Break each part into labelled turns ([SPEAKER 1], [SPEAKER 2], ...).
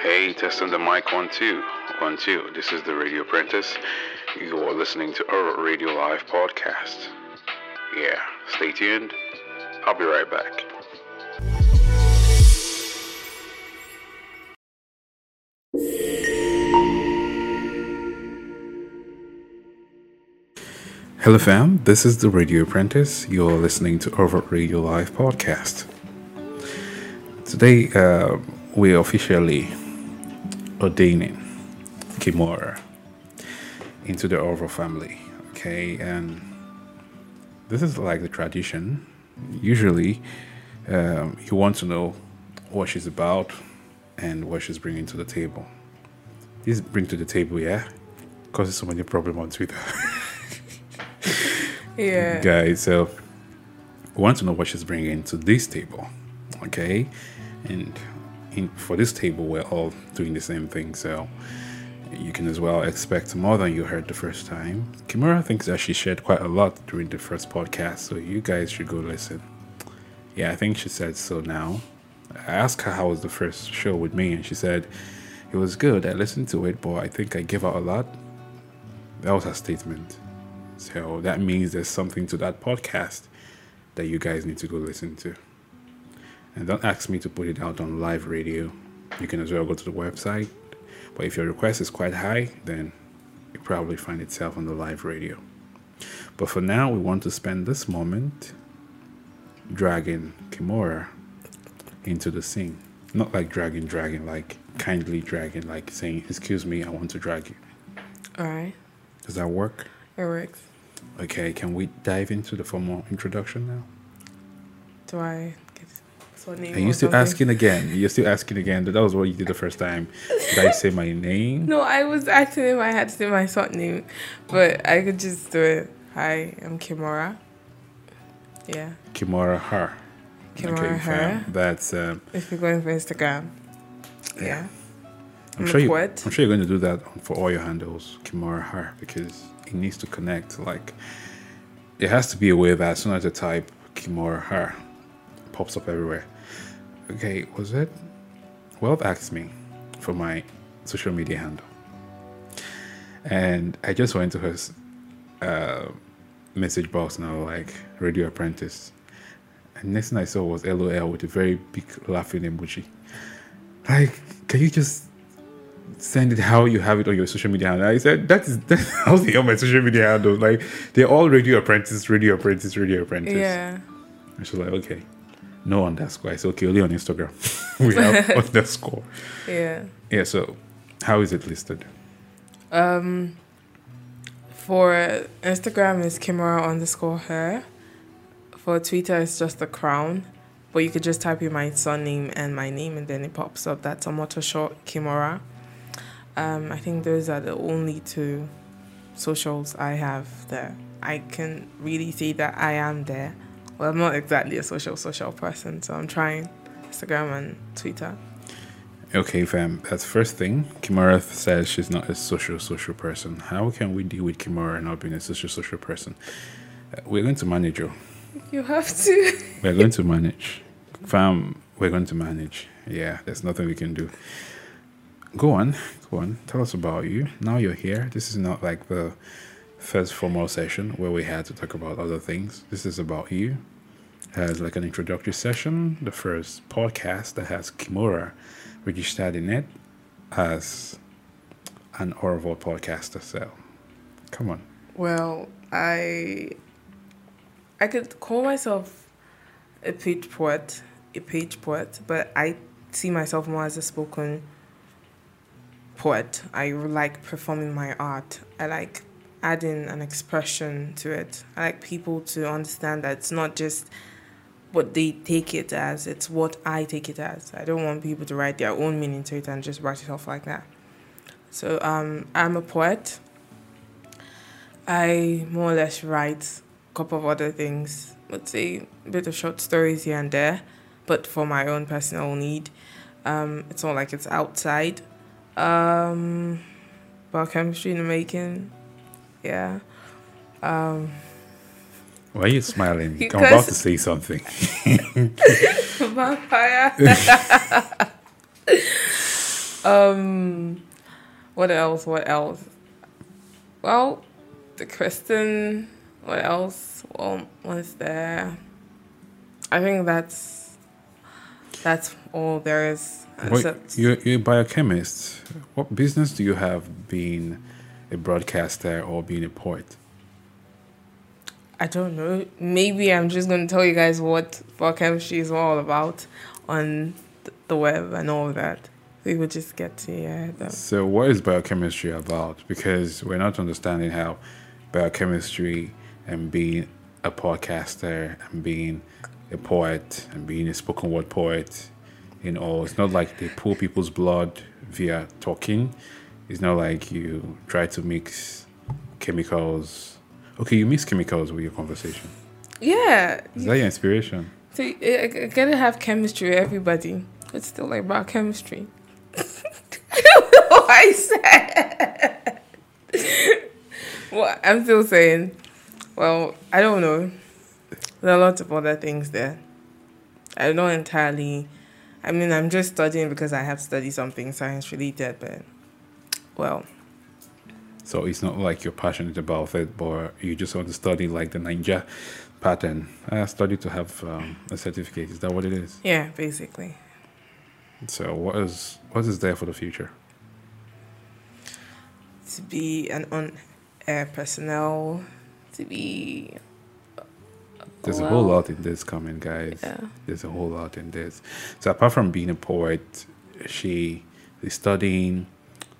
[SPEAKER 1] Hey, testing the mic one two one two. This is the Radio Apprentice. You are listening to our Radio Live podcast. Yeah, stay tuned. I'll be right back. Hello, fam. This is the Radio Apprentice. You're listening to our Radio Live podcast. Today, uh, we're officially ordaining Kimora into the Orville family. Okay, and this is like the tradition. Usually, um, you want to know what she's about and what she's bringing to the table. This bring to the table, yeah, causes so many problems on Twitter.
[SPEAKER 2] Yeah.
[SPEAKER 1] guys. So we want to know what she's bringing to this table, okay? And for this table, we're all doing the same thing, so you can as well expect more than you heard the first time. Kimura thinks that she shared quite a lot during the first podcast, so you guys should go listen. Yeah, I think she said so now. I asked her how was the first show with me, and she said it was good. I listened to it, but I think I gave out a lot. That was her statement. So that means there's something to that podcast that you guys need to go listen to. And don't ask me to put it out on live radio. You can as well go to the website. But if your request is quite high, then you probably find itself on the live radio. But for now, we want to spend this moment dragging Kimura into the scene. Not like dragging, dragging, like kindly dragging, like saying, Excuse me, I want to drag you.
[SPEAKER 2] All right.
[SPEAKER 1] Does that work?
[SPEAKER 2] It works.
[SPEAKER 1] Okay, can we dive into the formal introduction now?
[SPEAKER 2] Do I name?
[SPEAKER 1] Are you still
[SPEAKER 2] something?
[SPEAKER 1] asking again? You're still asking again. That was what you did the first time. Did I say my name?
[SPEAKER 2] No, I was asking if I had to say my short name, but I could just do it. Hi, I'm Kimura. Yeah,
[SPEAKER 1] Kimura Har.
[SPEAKER 2] Kimura
[SPEAKER 1] fam.
[SPEAKER 2] Her.
[SPEAKER 1] That's. Um,
[SPEAKER 2] If you're going for Instagram. Yeah.
[SPEAKER 1] I'm
[SPEAKER 2] I'm
[SPEAKER 1] sure you, I'm sure you're going to do that for all your handles, Kimura Har, because it needs to connect. Like, it has to be a way that as soon as I type Kimura Har, it pops up everywhere. Okay, was it? Wealth asked me for my social media handle, and I just went to her uh, message box and I was like, Radio Apprentice. And next thing I saw was LOL with a very big laughing emoji. Like, can you just send it how you have it on your social media handle? I said, that is that's how they on my social media handle. Like, they're all Radio Apprentice, Radio Apprentice, Radio Apprentice.
[SPEAKER 2] Yeah.
[SPEAKER 1] And she's like, okay. No underscore. I said, okay, only on Instagram. we have underscore.
[SPEAKER 2] Yeah.
[SPEAKER 1] Yeah, so how is it listed?
[SPEAKER 2] Um, for Instagram is Kimura underscore her. For Twitter, it's just the crown. But you could just type in my surname and my name, and then it pops up. That's a motto short, Kimura. Um, I think those are the only two socials I have there. I can really say that I am there. Well, I'm not exactly a social social person, so I'm trying Instagram and Twitter.
[SPEAKER 1] Okay, fam. That's first thing. Kimura says she's not a social social person. How can we deal with Kimura not being a social social person? Uh, we're going to manage you.
[SPEAKER 2] You have to.
[SPEAKER 1] We're going to manage. Fam, we're going to manage. Yeah, there's nothing we can do. Go on, go on. Tell us about you. Now you're here. This is not like the first formal session where we had to talk about other things. This is about you. Has like an introductory session, the first podcast that has Kimura registered in it as an Orville podcaster. So, come on.
[SPEAKER 2] Well, I I could call myself a page poet, a page poet, but I see myself more as a spoken poet. I like performing my art. I like adding an expression to it. I like people to understand that it's not just what they take it as, it's what I take it as. I don't want people to write their own meaning to it and just write it off like that. So um, I'm a poet. I more or less write a couple of other things. Let's say a bit of short stories here and there, but for my own personal need. Um, it's not like it's outside. Um, biochemistry in the making. Yeah. Um,
[SPEAKER 1] Why are you smiling? I'm about to say something.
[SPEAKER 2] vampire. Um, what else? What else? Well, the Kristen. What else? Well, what's there? I think that's that's all there is.
[SPEAKER 1] Wait, you're, you're a biochemist. What business do you have being a broadcaster or being a poet?
[SPEAKER 2] I don't know. Maybe I'm just going to tell you guys what biochemistry is all about on the web and all that. We would just get to hear them.
[SPEAKER 1] So, what is biochemistry about? Because we're not understanding how biochemistry and being a podcaster and being a poet and being a spoken word poet, you know, it's not like they pull people's blood via talking. It's not like you try to mix chemicals. Okay, you mix chemicals with your conversation.
[SPEAKER 2] Yeah.
[SPEAKER 1] Is that your inspiration?
[SPEAKER 2] So you I- I gotta have chemistry with everybody. It's still like biochemistry. I don't know what I said. well, I'm still saying, well, I don't know. There are lots of other things there. I don't entirely. I mean, I'm just studying because I have studied something science related, but well,
[SPEAKER 1] So it's not like you're passionate about it, but you just want to study like the ninja pattern. I study to have um, a certificate. Is that what it is?
[SPEAKER 2] yeah, basically.
[SPEAKER 1] So what is what is there for the future?
[SPEAKER 2] To be an on-air personnel, to be
[SPEAKER 1] There's a whole lot in this coming, guys.
[SPEAKER 2] yeah.
[SPEAKER 1] There's a whole lot in this. So apart from being a poet, she is studying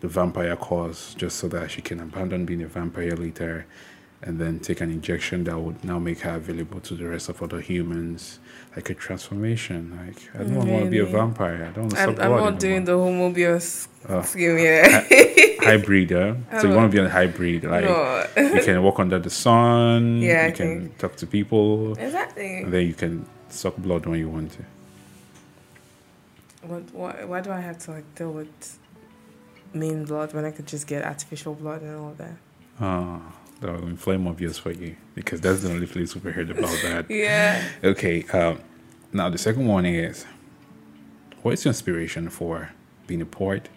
[SPEAKER 1] the vampire cause just so that she can abandon being a vampire later and then take an injection that would now make her available to the rest of other humans like a transformation like i don't want to be a vampire i don't want to
[SPEAKER 2] I'm, I'm not doing the homobius
[SPEAKER 1] Oh.
[SPEAKER 2] scheme yet.
[SPEAKER 1] hybrid huh? so you want to be a hybrid like
[SPEAKER 2] no.
[SPEAKER 1] you can walk under the sun
[SPEAKER 2] Yeah,
[SPEAKER 1] you
[SPEAKER 2] I
[SPEAKER 1] can
[SPEAKER 2] think.
[SPEAKER 1] talk to people
[SPEAKER 2] Exactly.
[SPEAKER 1] and then you can suck blood when you want to
[SPEAKER 2] What, why, why do I have to like deal with main blood when I could just get artificial blood and all that?
[SPEAKER 1] Ah, that will inflame obvious for you because that's the only place we've heard about that.
[SPEAKER 2] Yeah.
[SPEAKER 1] Okay, um, now the second one is what is your inspiration for being a poet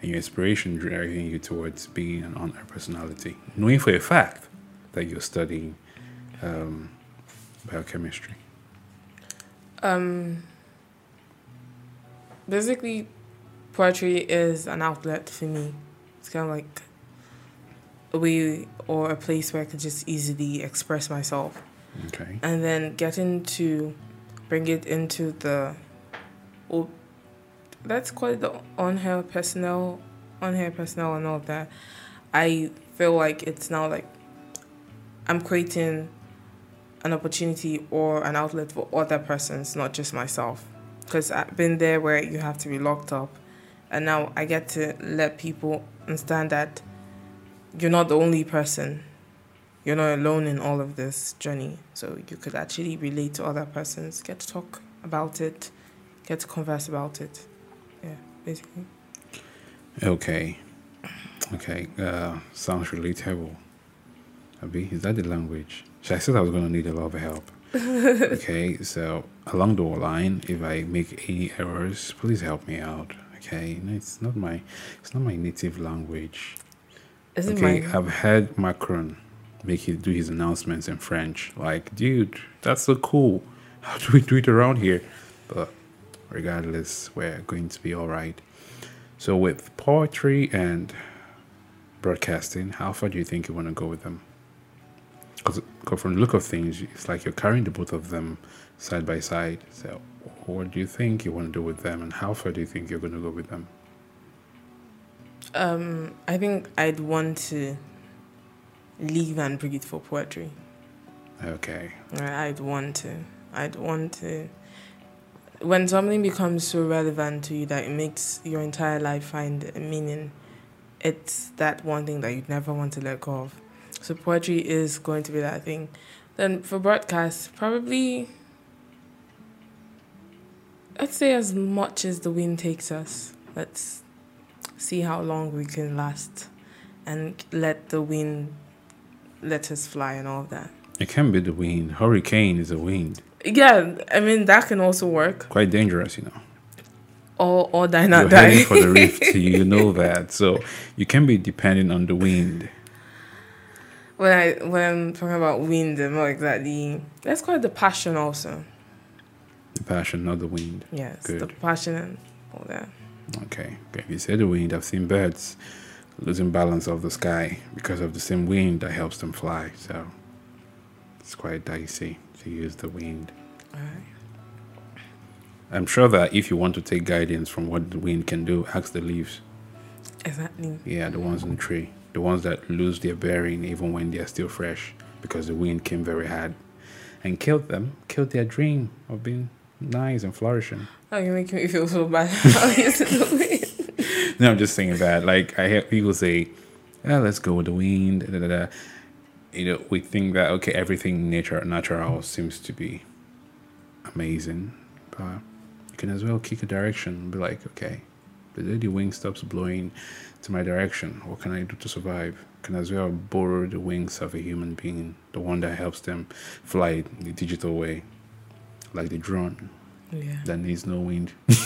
[SPEAKER 1] and your inspiration driving you towards being an honor personality, knowing for a fact that you're studying um, biochemistry?
[SPEAKER 2] Um. Basically, poetry is an outlet for me. It's kind of like a way or a place where I could just easily express myself.
[SPEAKER 1] Okay.
[SPEAKER 2] and then getting to bring it into the oh, let's call it the on hair personnel on hair personnel and all of that i feel like it's now like i'm creating an opportunity or an outlet for other persons not just myself because i've been there where you have to be locked up and now i get to let people understand that you're not the only person you're not alone in all of this journey. So you could actually relate to other persons, get to talk about it, get to converse about it. Yeah, basically.
[SPEAKER 1] Okay. Okay. Uh, sounds relatable. Abi, is that the language? So I said I was going to need a lot of help. okay. So along the line, if I make any errors, please help me out. Okay. No, it's not my, it's not my native language.
[SPEAKER 2] Is
[SPEAKER 1] Okay.
[SPEAKER 2] my
[SPEAKER 1] I've heard Macron make it do his announcements in French. Like, dude, that's so cool. How do we do it around here? But regardless, we're going to be all right. So, with poetry and broadcasting, how far do you think you want to go with them? Because from the look of things, it's like you're carrying the both of them side by side. So, what do you think you want to do with them, and how far do you think you're going to go with them?
[SPEAKER 2] um I think I'd want to leave and breathe for poetry.
[SPEAKER 1] Okay.
[SPEAKER 2] I'd want to. I'd want to when something becomes so relevant to you that it makes your entire life find a meaning, it's that one thing that you'd never want to let go of. So poetry is going to be that thing. Then for broadcast, probably let's say as much as the wind takes us. Let's see how long we can last and let the wind let us fly and all of that.
[SPEAKER 1] It can be the wind. Hurricane is a wind.
[SPEAKER 2] Yeah, I mean that can also work.
[SPEAKER 1] Quite dangerous, you know.
[SPEAKER 2] Or or die not
[SPEAKER 1] You're
[SPEAKER 2] die.
[SPEAKER 1] heading for the rift. you know that. So you can be depending on the wind.
[SPEAKER 2] When I when I'm talking about wind, and more exactly, let's call it the passion also.
[SPEAKER 1] The passion, not the wind.
[SPEAKER 2] Yes, the passion and all that.
[SPEAKER 1] Okay. okay. If you say the wind, I've seen birds losing balance of the sky because of the same wind that helps them fly. So it's quite dicey to use the wind.
[SPEAKER 2] Alright.
[SPEAKER 1] I'm sure that if you want to take guidance from what the wind can do, ask the leaves.
[SPEAKER 2] Exactly.
[SPEAKER 1] Yeah, the ones in the tree. The ones that lose their bearing even when they're still fresh because the wind came very hard and killed them, killed their dream of being nice and flourishing.
[SPEAKER 2] Oh, you're making me feel so bad. How is the wind?
[SPEAKER 1] No, I'm just saying that. Like, I hear people say, yeah, let's go with the wind. Da, da, da. You know, we think that, okay, everything nature natural seems to be amazing. But you can as well kick a direction and be like, okay, the day the wind stops blowing to my direction, what can I do to survive? Can as well borrow the wings of a human being, the one that helps them fly the digital way, like the drone
[SPEAKER 2] Yeah.
[SPEAKER 1] that needs no wind.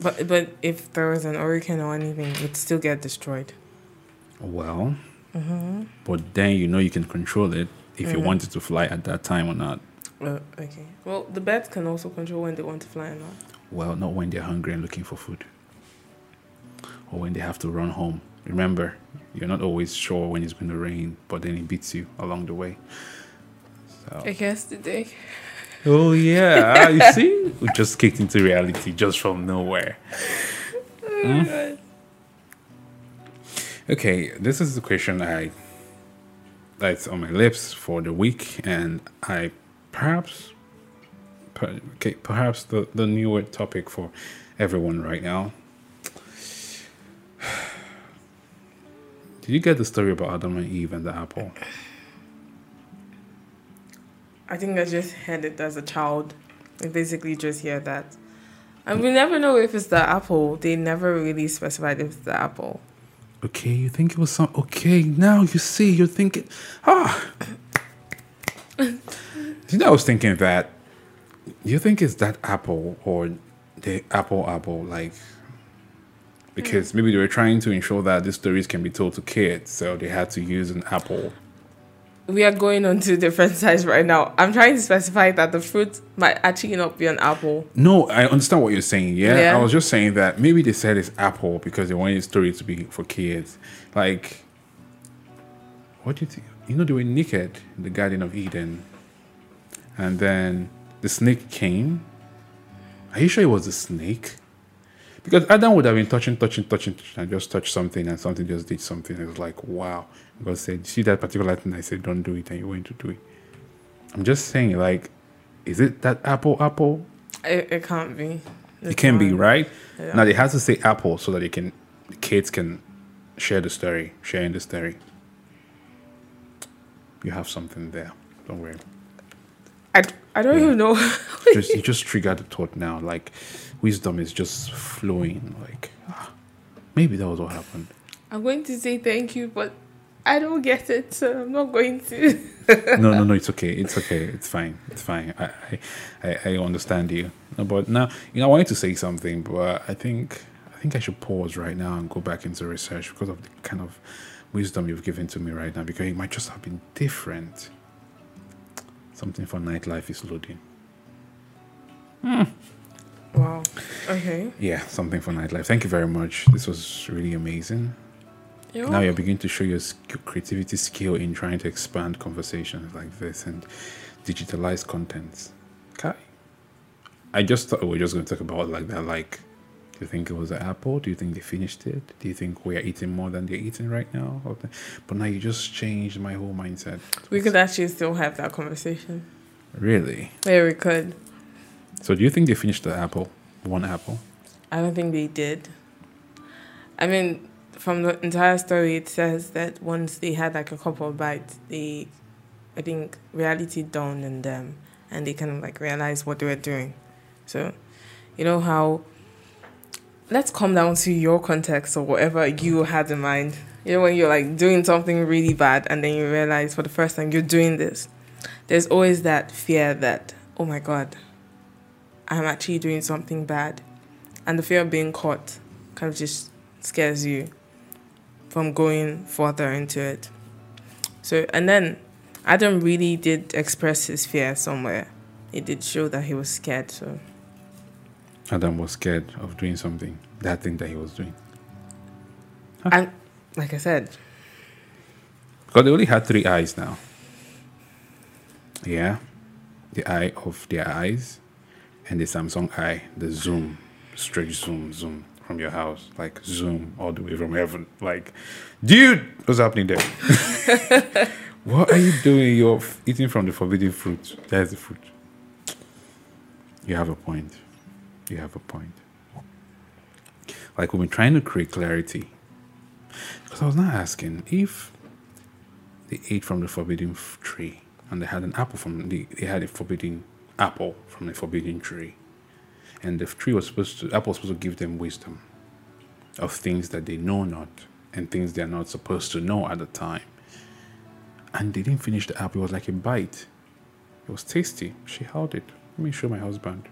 [SPEAKER 2] But but if there was an hurricane or anything, it'd still get destroyed.
[SPEAKER 1] Well,
[SPEAKER 2] Mm-hmm.
[SPEAKER 1] but then you know you can control it if you
[SPEAKER 2] Mhm.
[SPEAKER 1] want it to fly at that time or not.
[SPEAKER 2] Uh, okay. Well, the birds can also control when they want to fly or not.
[SPEAKER 1] Well, not when they're hungry and looking for food, or when they have to run home. Remember, you're not always sure when it's going to rain, but then it beats you along the way. So.
[SPEAKER 2] I guess today.
[SPEAKER 1] Oh yeah, you see, we just kicked into reality just from nowhere. Hmm? Okay, this is the question I that's on my lips for the week, and I perhaps, okay, perhaps the the newer topic for everyone right now. Did you get the story about Adam and Eve and the apple?
[SPEAKER 2] I think I just heard it as a child. I basically just hear that. And we never know if it's the apple. They never really specified if it's the apple.
[SPEAKER 1] Okay, you think it was some. Okay, now you see, you're thinking. Ah! you know, I was thinking that. You think it's that apple or the apple apple? Like. Because maybe they were trying to ensure that these stories can be told to kids, so they had to use an apple.
[SPEAKER 2] We are going on to different sides right now. I'm trying to specify that the fruit might actually not be an apple.
[SPEAKER 1] No, I understand what you're saying. Yeah?
[SPEAKER 2] Yeah.
[SPEAKER 1] I was just saying that maybe they said it's apple because they wanted the story to be for kids. Like, what do you think? You know, they were naked in the Garden of Eden, and then the snake came. Are you sure it was a snake? Because Adam would have been touching, touching, touching, touching, and just touched something, and something just did something. It was like, wow. God said, "You see that particular thing?" I said, "Don't do it," and you went to do it. I'm just saying, like, is it that apple? Apple?
[SPEAKER 2] It, it can't be.
[SPEAKER 1] It can be, right?
[SPEAKER 2] Yeah.
[SPEAKER 1] Now they have to say apple so that they can the kids can share the story, sharing the story. You have something there. Don't worry.
[SPEAKER 2] I, I don't
[SPEAKER 1] Yeah.
[SPEAKER 2] even know.
[SPEAKER 1] Just you just triggered the thought now. Like wisdom is just flowing. Like ah, maybe that was what happened.
[SPEAKER 2] I'm going to say thank you, but I don't get it, so I'm not going to.
[SPEAKER 1] no, no, no. It's okay. It's okay. It's fine. It's fine. I, I, I, understand you. No, but now, you know, I wanted to say something, but I think, I think I should pause right now and go back into research because of the kind of wisdom you've given to me right now. Because it might just have been different. Something for nightlife is loading. Hmm.
[SPEAKER 2] Wow. Okay.
[SPEAKER 1] Yeah, something for nightlife. Thank you very much. This was really amazing.
[SPEAKER 2] You're
[SPEAKER 1] now you're beginning to show your creativity skill in trying to expand conversations like this and digitalize contents. Okay. I just thought we were just going to talk about like that. Like, do you think it was an apple? Do you think they finished it? Do you think we are eating more than they're eating right now? But now you just changed my whole mindset.
[SPEAKER 2] We could actually still have that conversation.
[SPEAKER 1] Really?
[SPEAKER 2] Yeah, we could.
[SPEAKER 1] So do you think they finished the apple? One apple?
[SPEAKER 2] I don't think they did. I mean, from the entire story, it says that once they had like a couple of bites, they, I think, reality dawned on them, and they kind of like realized what they were doing. So, you know how. Let's come down to your context or whatever you had in mind. You know when you're like doing something really bad, and then you realize for the first time you're doing this. There's always that fear that oh my god, I'm actually doing something bad and the fear of being caught kind of just scares you from going further into it. So, and then Adam really did express his fear somewhere. It did show that he was scared. So,
[SPEAKER 1] Adam was scared of doing something, that thing that he was doing.
[SPEAKER 2] and like I said,
[SPEAKER 1] Because they only had three eyes now. Yeah. The eye of their eyes and the Samsung eye, the zoom, straight zoom, zoom from your house. Like zoom all the way from heaven. Like, dude, what's happening there? what are you doing? You're eating from the forbidden fruit. There's the fruit. You have a point. You have a point. Like we've been trying to create clarity. Because I was not asking if they ate from the forbidden tree and they had an apple from the they had a forbidden apple from the forbidden tree. And the tree was supposed to apple was supposed to give them wisdom of things that they know not and things they are not supposed to know at the time. And they didn't finish the apple. It was like a bite. It was tasty. She held it. Let me show my husband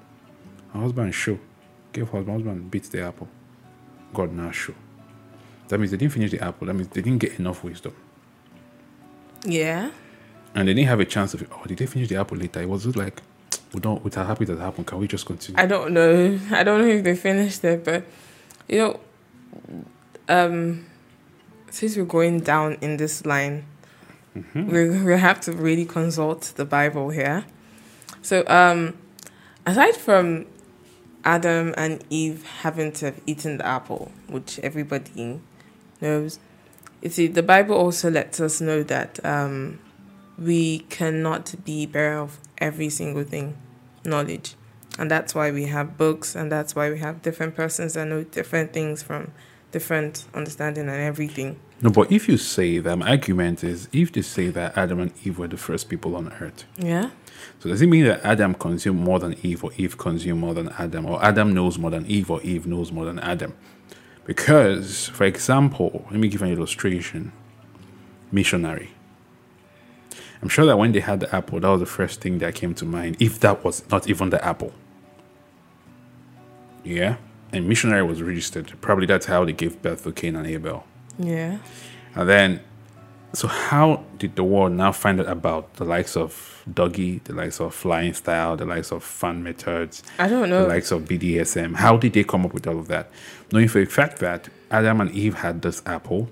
[SPEAKER 1] husband show gave husband husband beat the apple. God now show that means they didn't finish the apple. That means they didn't get enough wisdom.
[SPEAKER 2] Yeah,
[SPEAKER 1] and they didn't have a chance of oh did they finish the apple later? It was just like we don't we're happy that happened. Can we just continue?
[SPEAKER 2] I don't know. I don't know if they finished it, but you know, um, since we're going down in this line, we we have to really consult the Bible here. So, um, aside from Adam and Eve haven't have eaten the apple, which everybody knows, you see, the Bible also lets us know that um, we cannot be bearer of every single thing, knowledge. And that's why we have books, and that's why we have different persons that know different things from different understanding and everything.
[SPEAKER 1] no but if you say that my argument is if they say that adam and eve were the first people on earth.
[SPEAKER 2] Yeah.
[SPEAKER 1] so does it mean that adam consumed more than eve or eve consumed more than adam or adam knows more than eve or eve knows more than adam? Because for example let me give an illustration. Missionary. I'm sure that when they had the apple that was the first thing that came to mind if that was not even the apple. Yeah and missionary was registered probably that's how they gave birth to cain and abel
[SPEAKER 2] Yeah.
[SPEAKER 1] and then, so how did the world now find out about the likes of doggy, the likes of flying style, the likes of fun methods,
[SPEAKER 2] I don't know.
[SPEAKER 1] the likes of BDSM? How did they come up with all of that? Knowing for a fact that Adam and Eve had this apple,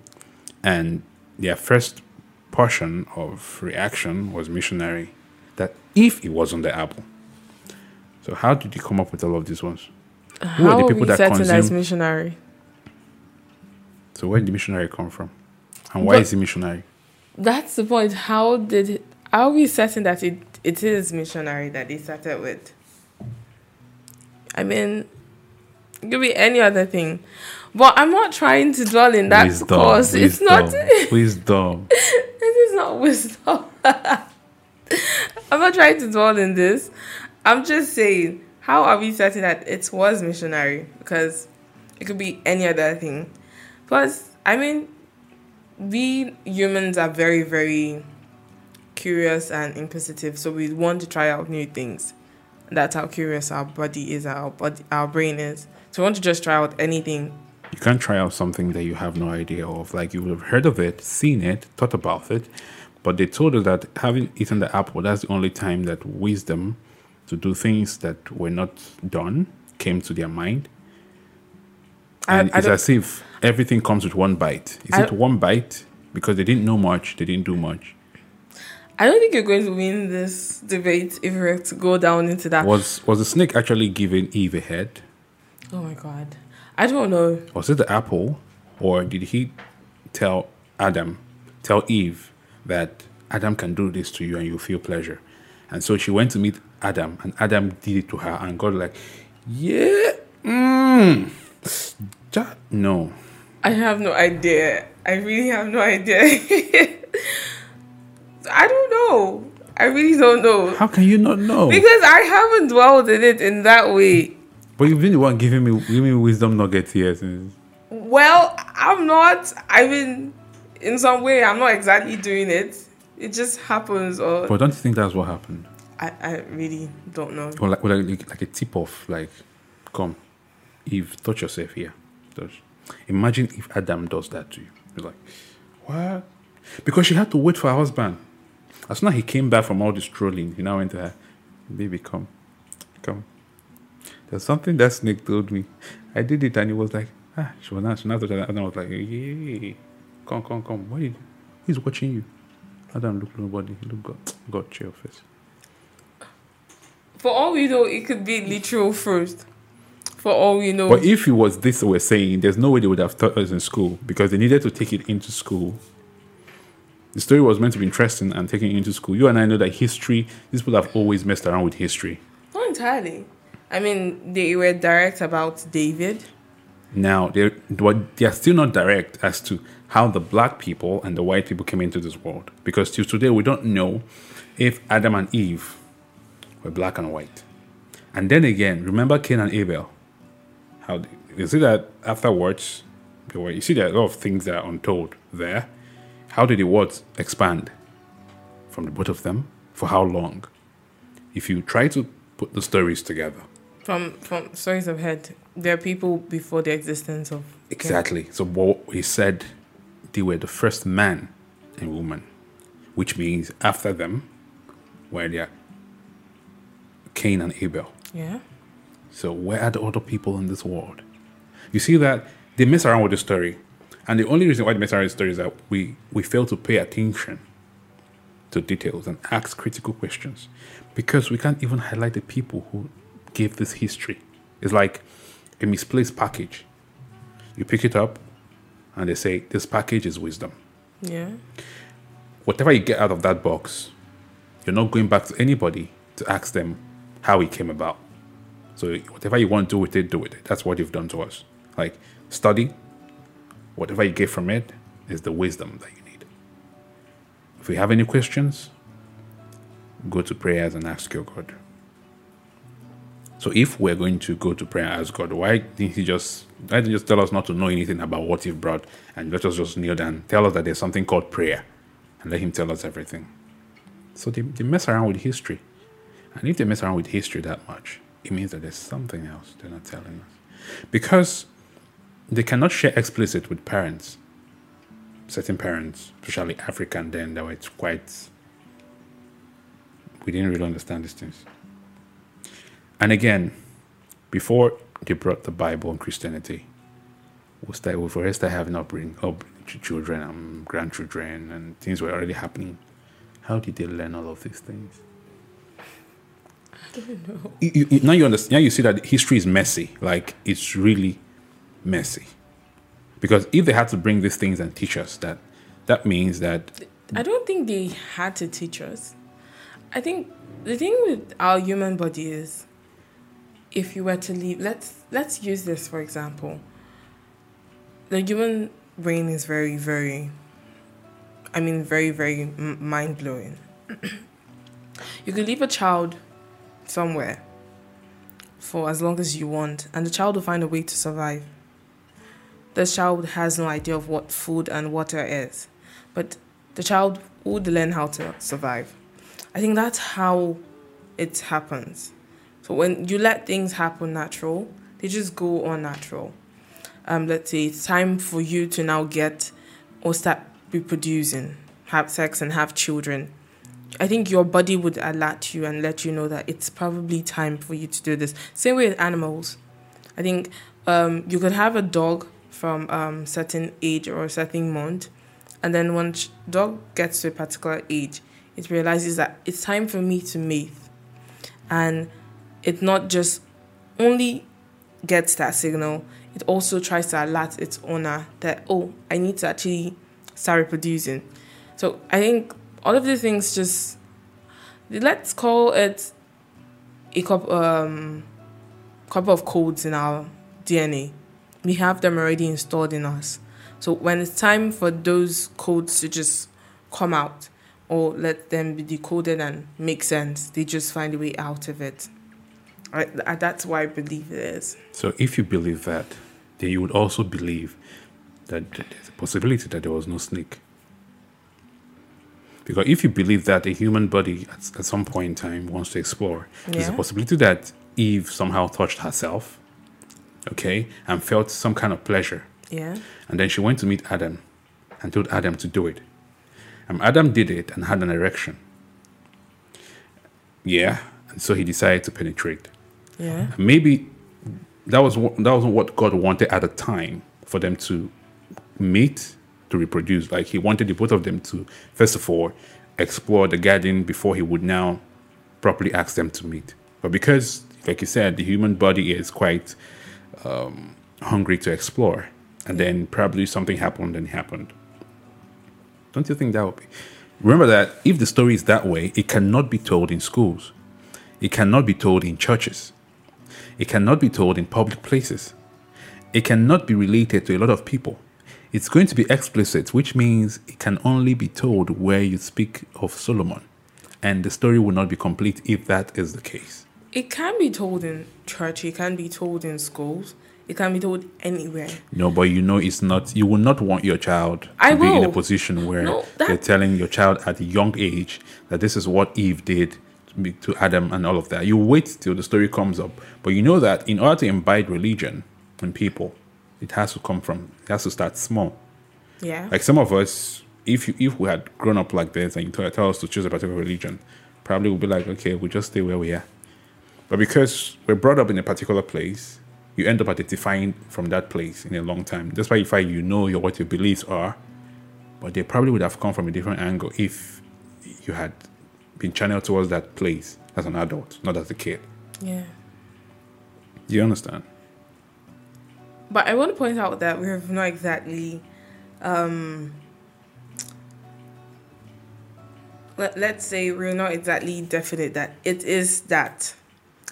[SPEAKER 1] and their first portion of reaction was missionary. That if it wasn't the apple. So how did you come up with all of these ones? Who
[SPEAKER 2] How
[SPEAKER 1] are the
[SPEAKER 2] are
[SPEAKER 1] people
[SPEAKER 2] we
[SPEAKER 1] that
[SPEAKER 2] certain as missionary?
[SPEAKER 1] So where did the missionary come from? And why
[SPEAKER 2] But-
[SPEAKER 1] is he missionary?
[SPEAKER 2] That's the point. How did it, how are we certain that it, it is missionary that they started with? I mean, it could be any other thing. But I'm not trying to dwell in that
[SPEAKER 1] wisdom,
[SPEAKER 2] because it's not
[SPEAKER 1] wisdom.
[SPEAKER 2] this is not wisdom. I'm not trying to dwell in this. I'm just saying, how are we certain that it was missionary? Because it could be any other thing. Plus, I mean, we humans are very, very curious and inquisitive, so we want to try out new things. That's how curious our body is, our body, our brain is. So we want to just try out anything.
[SPEAKER 1] You can't try out something that you have no idea of. Like you would have heard of it, seen it, thought about it, but they told us that having eaten the apple, that's the only time that wisdom to do things that were not done came to their mind. And
[SPEAKER 2] I
[SPEAKER 1] it's as if everything comes with one bite. Is
[SPEAKER 2] I-
[SPEAKER 1] it one bite? Because they didn't know much, they didn't do much.
[SPEAKER 2] I don't think you're going to win this debate if we were to go down into that.
[SPEAKER 1] Was was the snake actually giving Eve a head?
[SPEAKER 2] Oh my god. I don't know.
[SPEAKER 1] Was it the apple, or did he tell Adam, tell Eve that Adam can do this to you and you feel pleasure? And so she went to meet Adam, and Adam did it to her, and God like, yeah, mm, ja- no.
[SPEAKER 2] I have no idea. I really have no idea. I don't know. I really don't know.
[SPEAKER 1] How can you not know?
[SPEAKER 2] Because I haven't dwelled in it in that way.
[SPEAKER 1] but you've been the one giving me giving me wisdom nuggets here. Since.
[SPEAKER 2] Well, I'm not. I mean, in some way, I'm not exactly doing it. It just happens, or
[SPEAKER 1] But don't you think that's what happened?
[SPEAKER 2] I, I really don't know.
[SPEAKER 1] Or like, or like, like a tip off, like, come. Eve, touch yourself here. Touch. Imagine if Adam does that to you. Like, what? Because she had to wait for her husband. As soon as he came back from all this trolling, he now went to her, baby, come, come. There's something that snake told me. I did it and he was like, ah, she was not, she not and I was like, yeah, come, come, come. Why? He's watching you. Adam, look nobody. Look God, God, chill first.
[SPEAKER 2] For all we know, it could be literal first. For all we know.
[SPEAKER 1] But if it was this we're saying, there's no way they would have taught us in school because they needed to take it into school. The story was meant to be interesting and taken into school. You and I know that history, these people have always messed around with history.
[SPEAKER 2] Not entirely. I mean, they were direct about David.
[SPEAKER 1] Now, they're, they're still not direct as to how the black people and the white people came into this world. Because till today, we don't know if Adam and Eve were black and white. And then again, remember Cain and Abel? How you see that afterwards, you see there are a lot of things that are untold there. How did the words expand from the both of them? For how long? If you try to put the stories together.
[SPEAKER 2] From from stories I've heard, there are people before the existence of
[SPEAKER 1] Exactly. So what he said they were the first man and woman, which means after them were there Cain and Abel.
[SPEAKER 2] Yeah.
[SPEAKER 1] So where are the other people in this world? You see that they mess around with the story. And the only reason why they mess around with the story is that we, we fail to pay attention to details and ask critical questions. Because we can't even highlight the people who gave this history. It's like a misplaced package. You pick it up and they say, This package is wisdom.
[SPEAKER 2] Yeah.
[SPEAKER 1] Whatever you get out of that box, you're not going back to anybody to ask them how it came about. So whatever you want to do with it, do with it. That's what you've done to us. Like study, whatever you get from it is the wisdom that you need. If you have any questions, go to prayers and ask your God. So if we're going to go to prayer as God, why didn't he just why didn't he just tell us not to know anything about what he brought and let us just kneel down, tell us that there's something called prayer and let him tell us everything. So they, they mess around with history. And if they mess around with history that much, it means that there's something else they're not telling us. Because they cannot share explicit with parents. Certain parents, especially African then, that were quite we didn't really understand these things. And again, before they brought the Bible and Christianity, we started we first started having upbringing up children and grandchildren and things were already happening. How did they learn all of these things? You, you, now you understand. Now you see that history is messy. Like it's really messy. Because if they had to bring these things and teach us that, that means that.
[SPEAKER 2] I don't think they had to teach us. I think the thing with our human body is, if you were to leave, let's let's use this for example. The human brain is very very. I mean, very very mind blowing. you could leave a child somewhere for as long as you want, and the child will find a way to survive. The child has no idea of what food and water is, but the child would learn how to survive. I think that's how it happens. So when you let things happen natural, they just go on natural. Um, let's say it's time for you to now get or start reproducing, have sex and have children I think your body would alert you and let you know that it's probably time for you to do this. Same way with animals. I think um, you could have a dog from um, certain age or a certain month, and then when dog gets to a particular age, it realizes that it's time for me to mate, and it not just only gets that signal. It also tries to alert its owner that oh, I need to actually start reproducing. So I think all of these things just let's call it a couple um couple of codes in our DNA. We have them already installed in us. So when it's time for those codes to just come out or let them be decoded and make sense, they just find a way out of it. I, that's why I believe it is.
[SPEAKER 1] So if you believe that, then you would also believe that there's a possibility that there was no snake. Because if you believe that a human body at, at some point in time wants to explore, yeah. there's a possibility that Eve somehow touched herself okay, and felt some kind of pleasure.
[SPEAKER 2] Yeah.
[SPEAKER 1] And then she went to meet Adam and told Adam to do it. And Adam did it and had an erection. Yeah. And so he decided to penetrate.
[SPEAKER 2] Yeah.
[SPEAKER 1] And maybe that was that was what God wanted at the time for them to meet to reproduce. Like he wanted the both of them to first of all explore the garden before he would now properly ask them to meet. But because, like you said, the human body is quite um, hungry to explore, and then probably something happened and happened. Don't you think that would be? Remember that if the story is that way, it cannot be told in schools. It cannot be told in churches. It cannot be told in public places. It cannot be related to a lot of people. It's going to be explicit, which means it can only be told where you speak of Solomon. And the story will not be complete if that is the case.
[SPEAKER 2] It can be told in church, it can be told in schools, it can be told anywhere.
[SPEAKER 1] No, but you know it's not. You will not want your child to
[SPEAKER 2] I
[SPEAKER 1] be in a position where
[SPEAKER 2] No, that-
[SPEAKER 1] they're telling your child at a young age that this is what Eve did to to Adam and all of that. You wait till the story comes up, but you know that in order to imbibe religion in people, it has to come from. It has to start small.
[SPEAKER 2] Yeah.
[SPEAKER 1] Like some of us, if you, if we had grown up like this and you tell, tell us to choose a particular religion, probably we'd be like, okay, we'll just stay where we are. But because we're brought up in a particular place, you end up identifying from that place in a long time. That's why you find you know your what your beliefs are, but they probably would have come from a different angle if you had been channeled towards that place as an adult, not as a kid.
[SPEAKER 2] yeah.
[SPEAKER 1] Do you understand?
[SPEAKER 2] But I want to point out that we have not exactly um let, let's say we're not exactly definite that it is that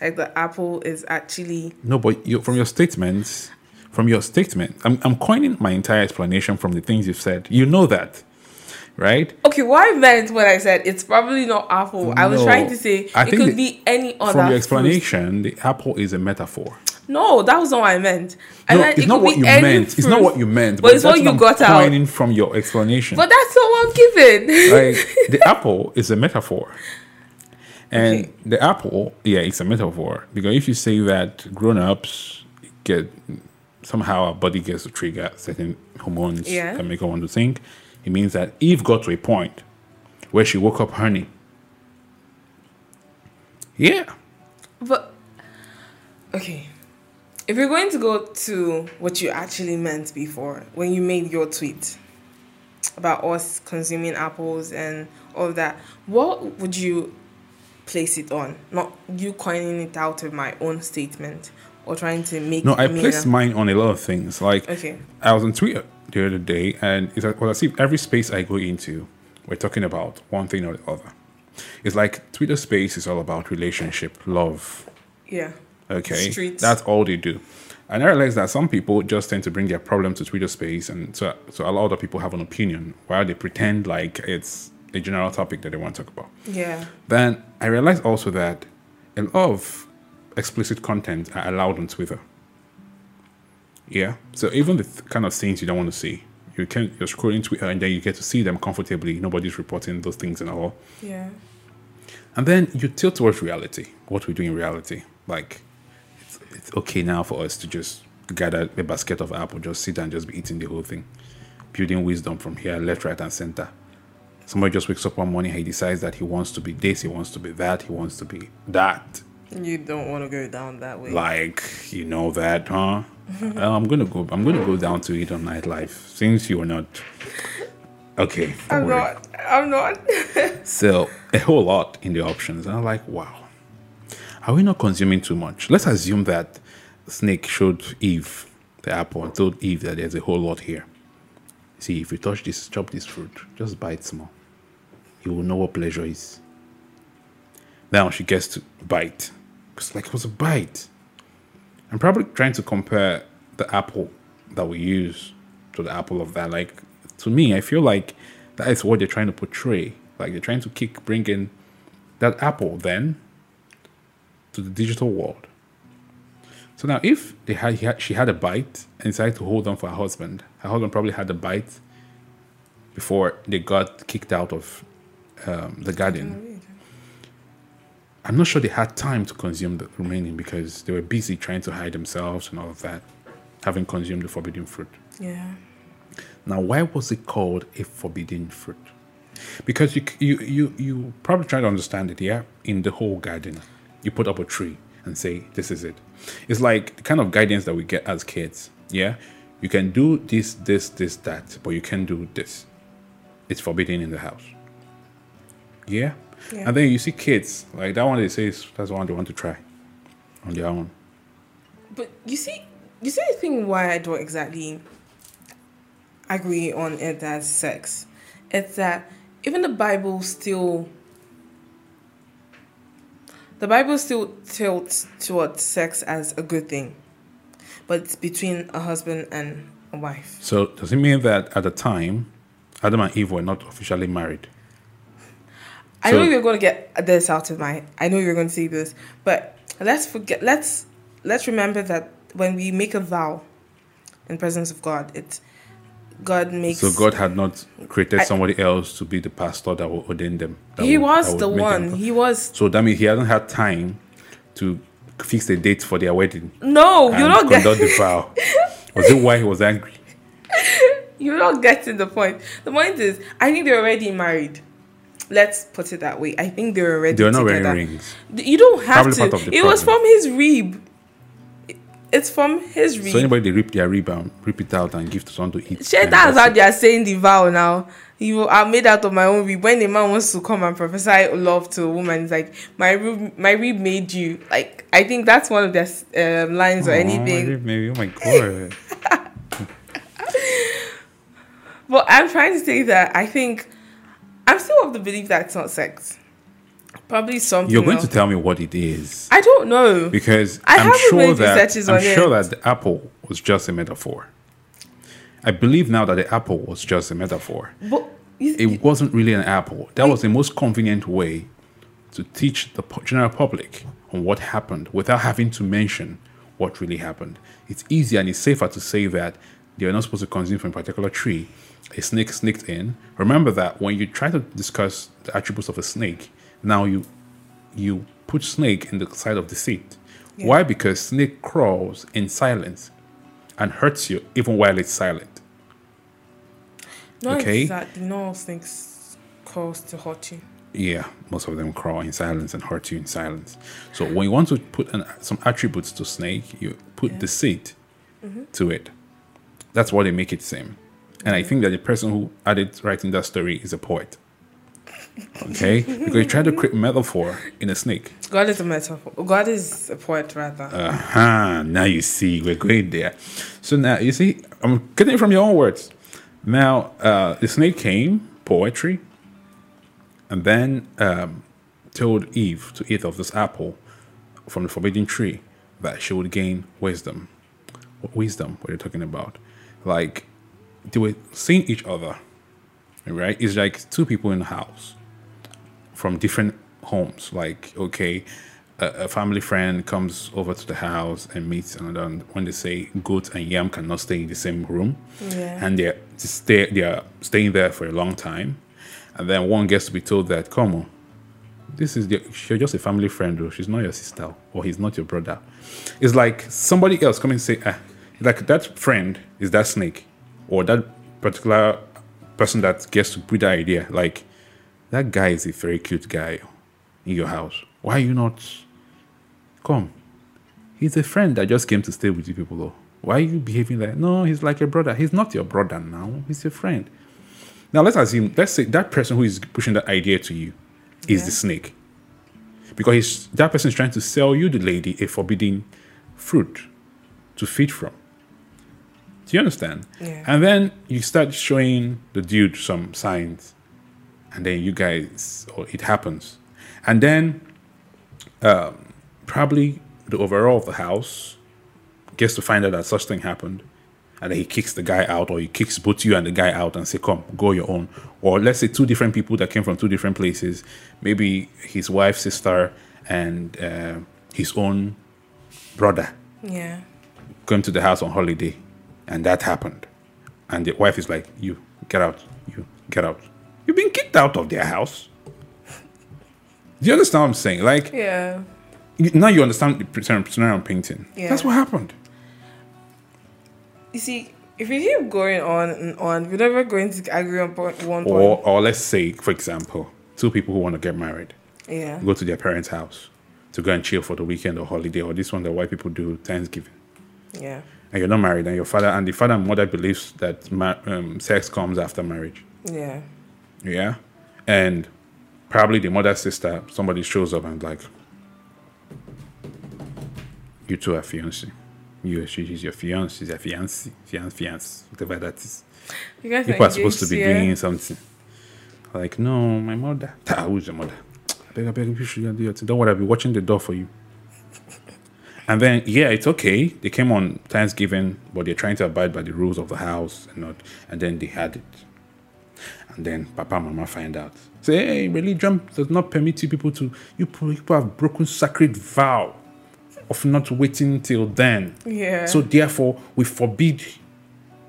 [SPEAKER 2] like the apple is actually
[SPEAKER 1] No, but you, from your statements, from your statement, I'm, I'm coining my entire explanation from the things you've said. You know that, right?
[SPEAKER 2] okay what i meant when i said it's probably not apple i was trying to say
[SPEAKER 1] I
[SPEAKER 2] it could
[SPEAKER 1] the-
[SPEAKER 2] be any other
[SPEAKER 1] From your
[SPEAKER 2] fruit.
[SPEAKER 1] explanation, the apple is a metaphor.
[SPEAKER 2] No that was not what i meant I
[SPEAKER 1] No,
[SPEAKER 2] meant
[SPEAKER 1] it's
[SPEAKER 2] it
[SPEAKER 1] not what you meant. It's not what you meant.
[SPEAKER 2] But it's what you
[SPEAKER 1] I'm
[SPEAKER 2] got out.
[SPEAKER 1] from your explanation.
[SPEAKER 2] but that's not what i'm giving
[SPEAKER 1] like the apple is a metaphor. And
[SPEAKER 2] Okay.
[SPEAKER 1] the apple, yeah, it's a metaphor because if you say that grown-ups get somehow our body gets to trigger certain hormones
[SPEAKER 2] Yeah.
[SPEAKER 1] that make her want to think, it means that Eve got to a point where she woke up honey. Yeah.
[SPEAKER 2] But okay, if you're going to go to what you actually meant before when you made your tweet about us consuming apples and all that, what would you place it on? Not you coining it out of my own statement or trying to make.
[SPEAKER 1] No, I placed
[SPEAKER 2] a-
[SPEAKER 1] mine on a lot of things. Like
[SPEAKER 2] Okay.
[SPEAKER 1] I was on Twitter the other day, and it's like, well, I see every space I go into, we're talking about one thing or the other. It's like Twitter space is all about relationship, love.
[SPEAKER 2] Yeah.
[SPEAKER 1] Okay,
[SPEAKER 2] Streets.
[SPEAKER 1] that's all they do. And I realize that some people just tend to bring their problem to Twitter space, and so so a lot of people have an opinion while they pretend like it's a general topic that they want to talk about.
[SPEAKER 2] Yeah.
[SPEAKER 1] Then I realized also that a lot of explicit content are allowed on Twitter. Yeah. So even the th- kind of things you don't want to see, you can you're scrolling Twitter and then you get to see them comfortably. Nobody's reporting those things and all.
[SPEAKER 2] Yeah.
[SPEAKER 1] And then you tilt towards reality. What we do in reality, like it's, it's okay now for us to just gather a basket of apple, just sit and just be eating the whole thing, building wisdom from here, left, right, and center. Somebody just wakes up one morning, he decides that he wants to be this, he wants to be that, he wants to be that.
[SPEAKER 2] You don't want to go down that way.
[SPEAKER 1] Like you know that, huh? I'm gonna go. I'm gonna go down to eat on nightlife since you are not. Okay,
[SPEAKER 2] I'm
[SPEAKER 1] worry.
[SPEAKER 2] not. I'm not.
[SPEAKER 1] So a whole lot in the options, and I'm like, wow, are we not consuming too much? Let's assume that Snake showed Eve the apple and told Eve that there's a whole lot here. See, if you touch this, chop this fruit, just bite small. You will know what pleasure is. Now she gets to bite. It's like it was a bite. I'm probably trying to compare the apple that we use to the apple of that. Like to me, I feel like that is what they're trying to portray. Like they're trying to kick, bring in that apple then to the digital world. So now, if they had, he had she had a bite and decided to hold on for her husband, her husband probably had a bite before they got kicked out of um, the garden. I'm not sure they had time to consume the remaining because they were busy trying to hide themselves and all of that, having consumed the forbidden fruit.
[SPEAKER 2] Yeah.
[SPEAKER 1] Now, why was it called a forbidden fruit? Because you you you you probably try to understand it. Yeah, in the whole garden, you put up a tree and say, "This is it." It's like the kind of guidance that we get as kids. Yeah, you can do this, this, this, that, but you can't do this. It's forbidden in the house. Yeah.
[SPEAKER 2] Yeah.
[SPEAKER 1] And then you see kids like that one. They say is- that's the one they want to try on their own.
[SPEAKER 2] But you see, you see the thing why I don't exactly agree on it as sex. It's that even the Bible still, the Bible still tilts towards sex as a good thing, but it's between a husband and a wife.
[SPEAKER 1] So does it mean that at the time, Adam and Eve were not officially married?
[SPEAKER 2] I
[SPEAKER 1] So-
[SPEAKER 2] know you're going to get this out of my. I know you're going to see this, but let's forget. Let's let's remember that when we make a vow in the presence of God, it's God makes.
[SPEAKER 1] So God had not created
[SPEAKER 2] I-
[SPEAKER 1] somebody else to be the pastor that will ordain them.
[SPEAKER 2] He
[SPEAKER 1] would-
[SPEAKER 2] was the one. He was.
[SPEAKER 1] So that means he hasn't had time to fix the date for their wedding
[SPEAKER 2] No, you're not
[SPEAKER 1] conduct
[SPEAKER 2] getting.
[SPEAKER 1] the vow. Was it why he was angry?
[SPEAKER 2] You're not getting the point. The point is, I think they're already married. Let's put it that way. I think they're already.
[SPEAKER 1] They were not
[SPEAKER 2] together.
[SPEAKER 1] wearing rings.
[SPEAKER 2] You don't have
[SPEAKER 1] Probably
[SPEAKER 2] to.
[SPEAKER 1] part of the
[SPEAKER 2] it was from his rib. It's from his rib.
[SPEAKER 1] So anybody they rip their rib and rip it out and give to someone to eat.
[SPEAKER 2] Shit,
[SPEAKER 1] then
[SPEAKER 2] that's how they are saying the vow now. You are made out of my own rib. When a man wants to come and prophesy love to a woman, it's like my rib, my rib made you. Like I think that's one of their um, lines or
[SPEAKER 1] Aw,
[SPEAKER 2] anything.
[SPEAKER 1] rib maybe. Oh my god.
[SPEAKER 2] But I'm trying to say that I think I'm still of the belief that it's not sex. Probably something.
[SPEAKER 1] You're going
[SPEAKER 2] else.
[SPEAKER 1] to tell me what it is.
[SPEAKER 2] I don't know.
[SPEAKER 1] because
[SPEAKER 2] I
[SPEAKER 1] I'm sure that I'm sure
[SPEAKER 2] it.
[SPEAKER 1] that the apple was just a metaphor. I believe now that the apple was just a metaphor.
[SPEAKER 2] But
[SPEAKER 1] It wasn't really an apple. That was the most convenient way to teach the general public on what happened without having to mention what really happened. It's easier and it's safer to say that they are not supposed to consume from a particular tree. A snake sneaked in. Remember that when you try to discuss the attributes of a snake, now you you put snake in the side of the seat.
[SPEAKER 2] Yeah.
[SPEAKER 1] Why? Because snake crawls in silence and hurts you even while it's silent.
[SPEAKER 2] not
[SPEAKER 1] okay.
[SPEAKER 2] exactly. No snakes cause to hurt you.
[SPEAKER 1] Yeah, most of them crawl in silence and hurt you in silence. So when you want to put an, some attributes to snake, you put the seed mm-hmm. to it. That's what they make it seem. And I think that the person who added writing that story is a poet. Okay, because you try to create metaphor in a snake.
[SPEAKER 2] God is a metaphor. God is a poet, rather.
[SPEAKER 1] Aha, now you see, we're going there. So now you see, I'm getting it from your own words. Now, uh, the snake came, poetry, and then um, told Eve to eat of this apple from the forbidden tree that she would gain wisdom. What wisdom were they talking about? Like, they were seeing each other, right? It's like two people in the house from different homes. Like, okay, a, a family friend comes over to the house and meets another. And when they say goat and yam cannot stay in the same room,
[SPEAKER 2] Yeah.
[SPEAKER 1] and they're stay they are staying there for a long time, and then one gets to be told that, come on, this is the, you're just a family friend, though. She's not your sister, or he's not your brother. It's like somebody else coming and say, ah, like that friend is that snake, or that particular person that gets to put that idea. Like that guy is a very cute guy in your house. Why are you not? Come, he's a friend that just came to stay with you people. Though, why are you behaving like? No, he's like a brother. He's not your brother now. He's your friend. Now let's assume, let's say that person who is pushing that idea to you is
[SPEAKER 2] Yeah.
[SPEAKER 1] the snake, because he's, that person is trying to sell you, the lady, a forbidden fruit to feed from. Do you understand?
[SPEAKER 2] Yeah.
[SPEAKER 1] And then you start showing the dude some signs, and then you guys, or it happens, and then um, probably the overall of the house gets to find out that such thing happened, and then he kicks the guy out, or he kicks both you and the guy out, and say, "Come, go your own." Or let's say two different people that came from two different places, maybe his wife's sister and uh, his own brother
[SPEAKER 2] Yeah.
[SPEAKER 1] came to the house on holiday, and that happened. And the wife is like, "You get out! You get out! You've been kicked out of their house." Do you understand what I'm saying? Like
[SPEAKER 2] Yeah.
[SPEAKER 1] you- now you understand the scenario I'm painting.
[SPEAKER 2] Yeah.
[SPEAKER 1] That's what happened.
[SPEAKER 2] You see, if you keep going on and on, we're never going to agree on point, one
[SPEAKER 1] Or
[SPEAKER 2] point.
[SPEAKER 1] or let's say, for example, two people who want to get married
[SPEAKER 2] Yeah.
[SPEAKER 1] go to their parents' house to go and chill for the weekend or holiday, or this one that white people do Thanksgiving.
[SPEAKER 2] Yeah.
[SPEAKER 1] And you're not married, and your father and the father and mother believes that ma- um, sex comes after marriage.
[SPEAKER 2] Yeah.
[SPEAKER 1] Yeah. And probably the mother sister, somebody shows up and like, you two are fiancé. You, she, she's your fiance, she's your fiancé, fiance, fiance, whatever that is.
[SPEAKER 2] You guys
[SPEAKER 1] People are supposed to be
[SPEAKER 2] yeah?
[SPEAKER 1] doing something. Like, no, my mother. Ah, who's your mother? I beg, I beg, you should do your thing. Don't worry, I'll be watching the door for you. And then, yeah, it's okay. They came on Thanksgiving, but they're trying to abide by the rules of the house and not. And then they had it. And then Papa and Mama find out. Say, hey, religion does not permit you people to. You people have broken sacred vow of not waiting till then.
[SPEAKER 2] Yeah.
[SPEAKER 1] So therefore, we forbid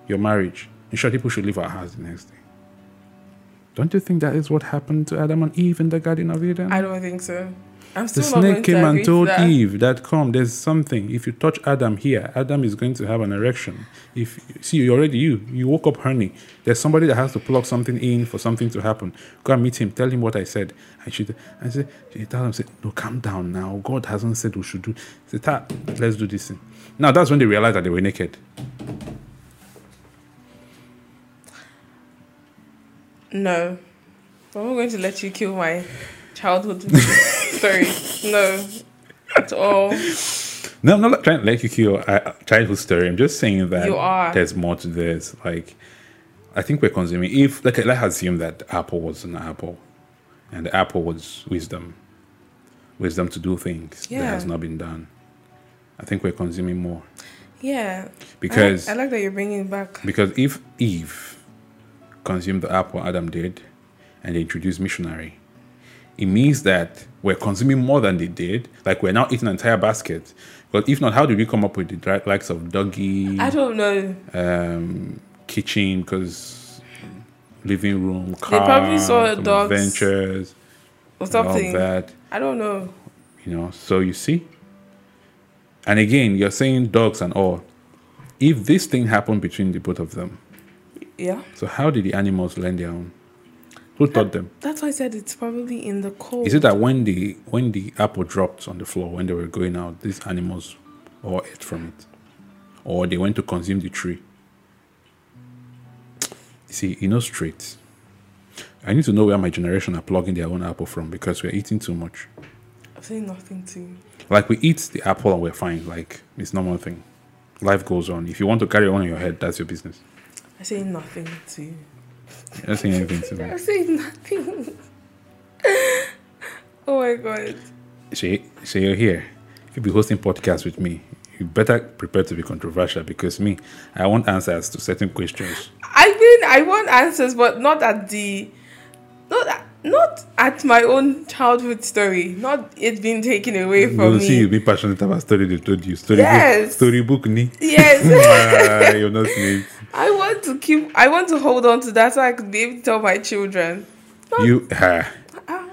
[SPEAKER 1] your marriage. In short, people should leave our house the next day. Don't you think that is what happened to Adam and Eve in the Garden of Eden?
[SPEAKER 2] I don't think so. I'm
[SPEAKER 1] the snake came and told
[SPEAKER 2] that.
[SPEAKER 1] Eve that come, there's something. If you touch Adam here, Adam is going to have an erection. If see you already you you woke up honey. There's somebody that has to plug something in for something to happen. Go and meet him. Tell him what I said. And she I said she tell him say no calm down now. God hasn't said we should do. Say "Ta, let's do this thing. Now that's when they realized that they were naked.
[SPEAKER 2] No. I'm not going to let you kill my childhood story. No. At all.
[SPEAKER 1] No, I'm not trying to let you kill your childhood story. I'm just saying that there's more to this. Like, I think we're consuming. If like, let's assume that Apple was an apple, and the apple was wisdom, wisdom to do things that has not been done. I think we're consuming more
[SPEAKER 2] Yeah.
[SPEAKER 1] Because
[SPEAKER 2] like, I like that you're bringing it back.
[SPEAKER 1] because if Eve consumed the apple Adam did, and they introduced missionary, it means that we're consuming more than they did. Like we're now eating an entire basket. But if not, how did we come up with the likes of doggy,
[SPEAKER 2] I don't know.
[SPEAKER 1] um, kitchen, because living room, car,
[SPEAKER 2] probably saw dogs
[SPEAKER 1] adventures,
[SPEAKER 2] Or something.
[SPEAKER 1] that.
[SPEAKER 2] I don't know.
[SPEAKER 1] You know, so you see. And again, you're saying dogs and all. If this thing happened between the both of them,
[SPEAKER 2] Yeah.
[SPEAKER 1] so how did the animals learn their own? Who taught them?
[SPEAKER 2] That's why I said it's probably in the cold.
[SPEAKER 1] Is it that when the when the apple dropped on the floor when they were going out, these animals all ate from it, or they went to consume the tree? You see, you know straight. I need to know where my generation are plugging their own apple from because we're eating too much.
[SPEAKER 2] I'm saying nothing to you.
[SPEAKER 1] Like we eat the apple and we're fine. Like it's normal thing. Life goes on. If you want to carry on in your head, that's your business.
[SPEAKER 2] I say nothing to you.
[SPEAKER 1] You're not saying anything to me.
[SPEAKER 2] I say nothing. oh my god.
[SPEAKER 1] So, so you're here. If you be hosting podcasts with me, you better prepare to be controversial because me, I want answers to certain questions.
[SPEAKER 2] I mean, I want answers, but not at the, not at, not at my own childhood story. Not it being taken away from
[SPEAKER 1] We'll
[SPEAKER 2] me.
[SPEAKER 1] see you be passionate about story they told you. Story
[SPEAKER 2] Yes.
[SPEAKER 1] book, storybook ni.
[SPEAKER 2] Yes,
[SPEAKER 1] Ah, you're not snake.
[SPEAKER 2] I want to keep. I want to hold on to that so I could be able to tell my children.
[SPEAKER 1] You ah,
[SPEAKER 2] Ah,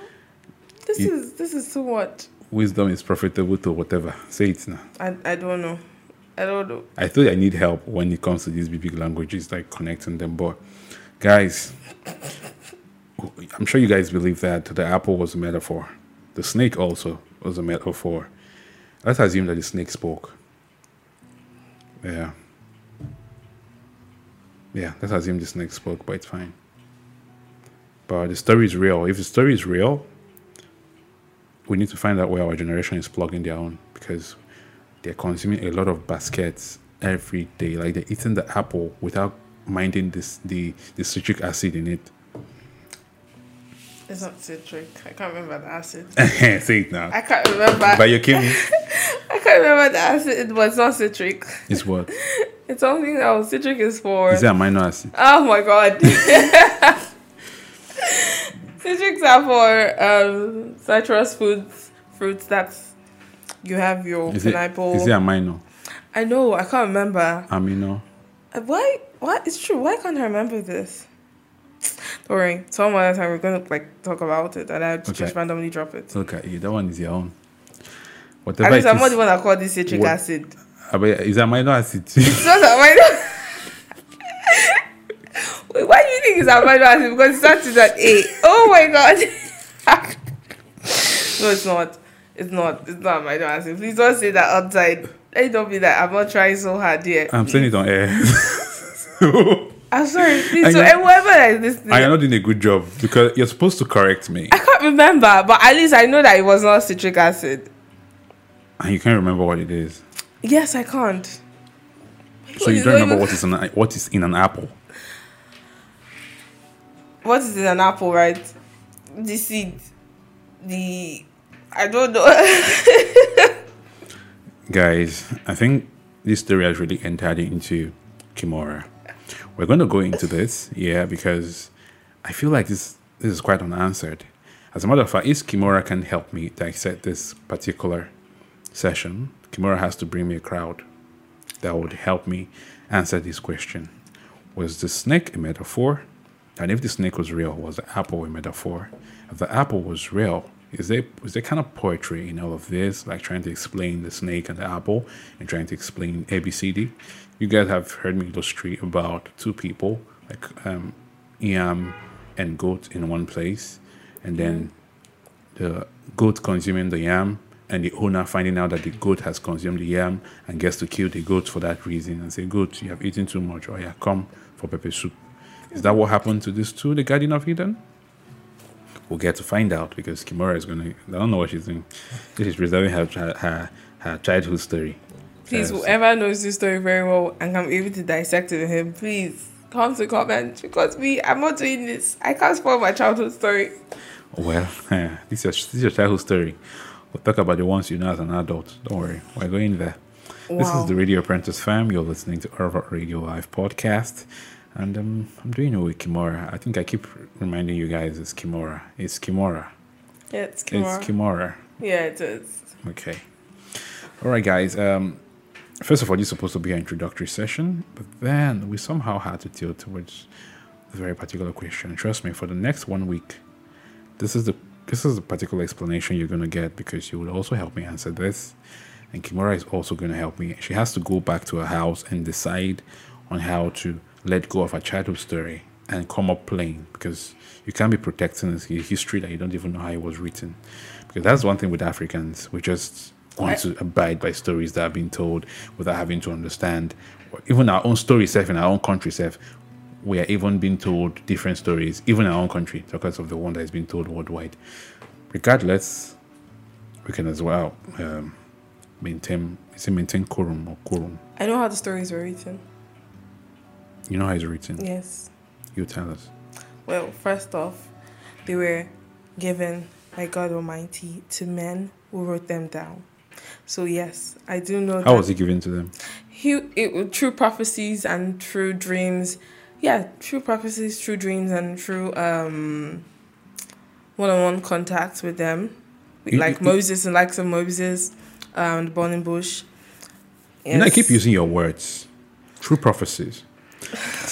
[SPEAKER 2] this
[SPEAKER 1] You-
[SPEAKER 2] is this is too much.
[SPEAKER 1] wisdom is profitable to whatever. Say it now.
[SPEAKER 2] I I don't know. I don't know.
[SPEAKER 1] I thought I need help when it comes to these big languages, like connecting them. But guys, I'm sure you guys believe that the apple was a metaphor. The snake also was a metaphor. Let's assume that the snake spoke. Yeah. Yeah, let's assume the snake spoke, but it's fine. But the story is real. If the story is real, we need to find out where our generation is plugging their own because they're consuming a lot of baskets every day. Like they're eating the apple without minding this the, the citric acid in it.
[SPEAKER 2] It's not citric. I can't remember the acid.
[SPEAKER 1] Say it now.
[SPEAKER 2] I can't remember.
[SPEAKER 1] But you kill me.
[SPEAKER 2] I can't remember the acid. It was not citric.
[SPEAKER 1] It's what?
[SPEAKER 2] It's something that Citric is for.
[SPEAKER 1] Is it amino acid?
[SPEAKER 2] Oh my god. Citrics are for um, citrus foods, fruits that you have your
[SPEAKER 1] Is it,
[SPEAKER 2] pineapple.
[SPEAKER 1] is it amino?
[SPEAKER 2] I know, I can't remember.
[SPEAKER 1] Amino?
[SPEAKER 2] Uh, Why? What? It's true. Why can't I remember this? Don't worry. Some other time we're gonna like talk about it, and I just
[SPEAKER 1] Okay.
[SPEAKER 2] randomly drop it.
[SPEAKER 1] Okay, you. That one is your own.
[SPEAKER 2] At
[SPEAKER 1] Whatever
[SPEAKER 2] least
[SPEAKER 1] it
[SPEAKER 2] I'm not the one that called this citric
[SPEAKER 1] What-
[SPEAKER 2] acid.
[SPEAKER 1] I bet- is amino acid.
[SPEAKER 2] It's not amino. Wait, why do you think it's a amino acid? Because it starts with an A. Oh my god. no, it's not. It's not. It's not amino acid. Please don't say that outside. Let it don't be that I'm not trying so hard here.
[SPEAKER 1] I'm saying it on air.
[SPEAKER 2] I'm sorry. Please, so and whoever that is listening,
[SPEAKER 1] I am not doing a good job because you're supposed to correct me,
[SPEAKER 2] I can't remember, but at least I know that it was not citric acid.
[SPEAKER 1] and you can't remember what it is.
[SPEAKER 2] Yes, I can't.
[SPEAKER 1] So you don't remember what is an what is in an apple.
[SPEAKER 2] What is in an apple, right? The seed. The. I don't know.
[SPEAKER 1] Guys, I think this story has really entered into Kimura. We're going to go into this, yeah, because I feel like this this is quite unanswered. As a matter of fact, if Kimura can help me dissect this particular session, Kimura has to bring me a crowd that would help me answer this question. Was the snake a metaphor? And if the snake was real, was the apple a metaphor? If the apple was real, is there is there kind of poetry in all of this, like trying to explain the snake and the apple and trying to explain ABCD? You guys have heard me illustrate about two people, like um, yam and goat in one place, and then the goat consuming the yam and the owner finding out that the goat has consumed the yam and gets to kill the goat for that reason and say, Goat, you have eaten too much, or yeah, come for pepper soup. Is that what happened to these two, the Garden of Eden? We'll get to find out because Kimura is going to. I don't know what she's doing. She's preserving her, her, her childhood story.
[SPEAKER 2] please, whoever knows this story very well and can be able to dissect it with him, please come to comment because me, I'm not doing this. I can't spoil my childhood story.
[SPEAKER 1] Well, this, is your, this is your childhood story. We'll talk about the ones you know as an adult. Don't worry, we're going there. This is the Radio Apprentice fam. You're listening to Harvard Radio Live podcast. And um, I'm doing it with Kimura. I think I keep reminding you guys it's Kimura. It's Kimura.
[SPEAKER 2] Yeah, it's Kimura.
[SPEAKER 1] It's Kimura.
[SPEAKER 2] yeah, it is.
[SPEAKER 1] Okay. All right, guys. Um, first of all, this is supposed to be an introductory session, but then we somehow had to tilt towards a very particular question. Trust me, for the next one week, this is the this is a particular explanation you're going to get because you will also help me answer this, and Kimura is also going to help me. She has to go back to her house and decide on how to let go of her childhood story and come up plain because you can't be protecting a history that you don't even know how it was written. Because that's one thing with Africans, we just want to abide by stories that have been told without having to understand even our own story self in our own country self. We are even being told different stories, even in our own country, because of the one that is being told worldwide. Regardless, we can as well um, maintain is it maintain quorum or quorum.
[SPEAKER 2] I know how the stories were written.
[SPEAKER 1] You know how it's written.
[SPEAKER 2] Yes.
[SPEAKER 1] You tell us.
[SPEAKER 2] Well, first off, they were given by God Almighty to men who wrote them down. So yes, I do know
[SPEAKER 1] How was it given to them?
[SPEAKER 2] he it through prophecies and through dreams. Yeah, true prophecies, true dreams, and true um one-on-one contacts with them, like Moses and likes of Moses, um, the burning bush.
[SPEAKER 1] You know, I keep using your words. True prophecies.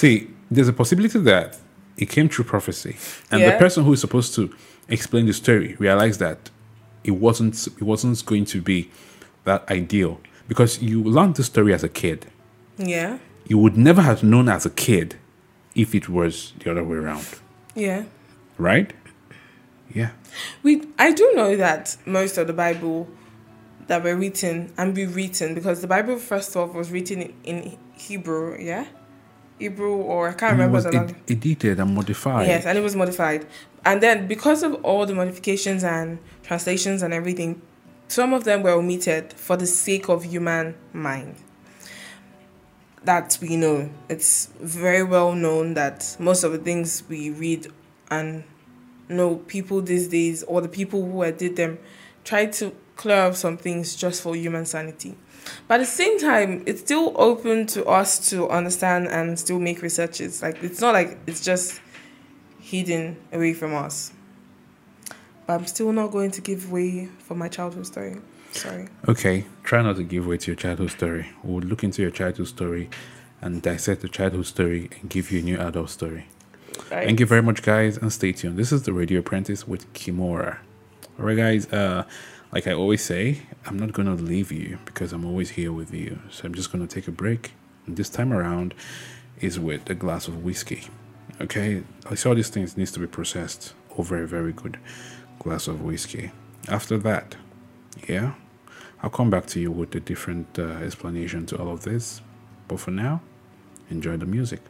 [SPEAKER 1] See, there's a possibility that it came through prophecy, and the person who is supposed to explain the story realized that it wasn't it wasn't going to be that ideal because you learned the story as a kid.
[SPEAKER 2] Yeah,
[SPEAKER 1] You would never have known as a kid if it was the other way around,
[SPEAKER 2] yeah.
[SPEAKER 1] right? Yeah.
[SPEAKER 2] We I do know that most of the Bible that were written and be written because the Bible first off was written in, in Hebrew, yeah, Hebrew or I can't
[SPEAKER 1] And it
[SPEAKER 2] remember
[SPEAKER 1] was
[SPEAKER 2] the
[SPEAKER 1] ed-
[SPEAKER 2] language.
[SPEAKER 1] edited and modified.
[SPEAKER 2] Yes, and it was modified. And then because of all the modifications and translations and everything, some of them were omitted for the sake of human mind. That we know. It's very well known that most of the things we read and know people these days or the people who did them try to clear up some things just for human sanity. But at the same time, it's still open to us to understand and still make researches. Like it's not like it's just hidden away from us. But I'm still not going to give way for my childhood story. Sorry.
[SPEAKER 1] Okay, try not to give way to your childhood story. We'll look into your childhood story and dissect the childhood story and give you a new adult story.
[SPEAKER 2] Right.
[SPEAKER 1] Thank you very much, guys, and stay tuned. This is the Radio Apprentice with Kimura. All right, guys. Uh, like I always say, I'm not gonna leave you because I'm always here with you. So I'm just gonna take a break. And this time around is with a glass of whiskey. Okay, I saw these things needs to be processed over a very good glass of whiskey. After that, yeah, I'll come back to you with a different uh, explanation to all of this. But for now, enjoy the music.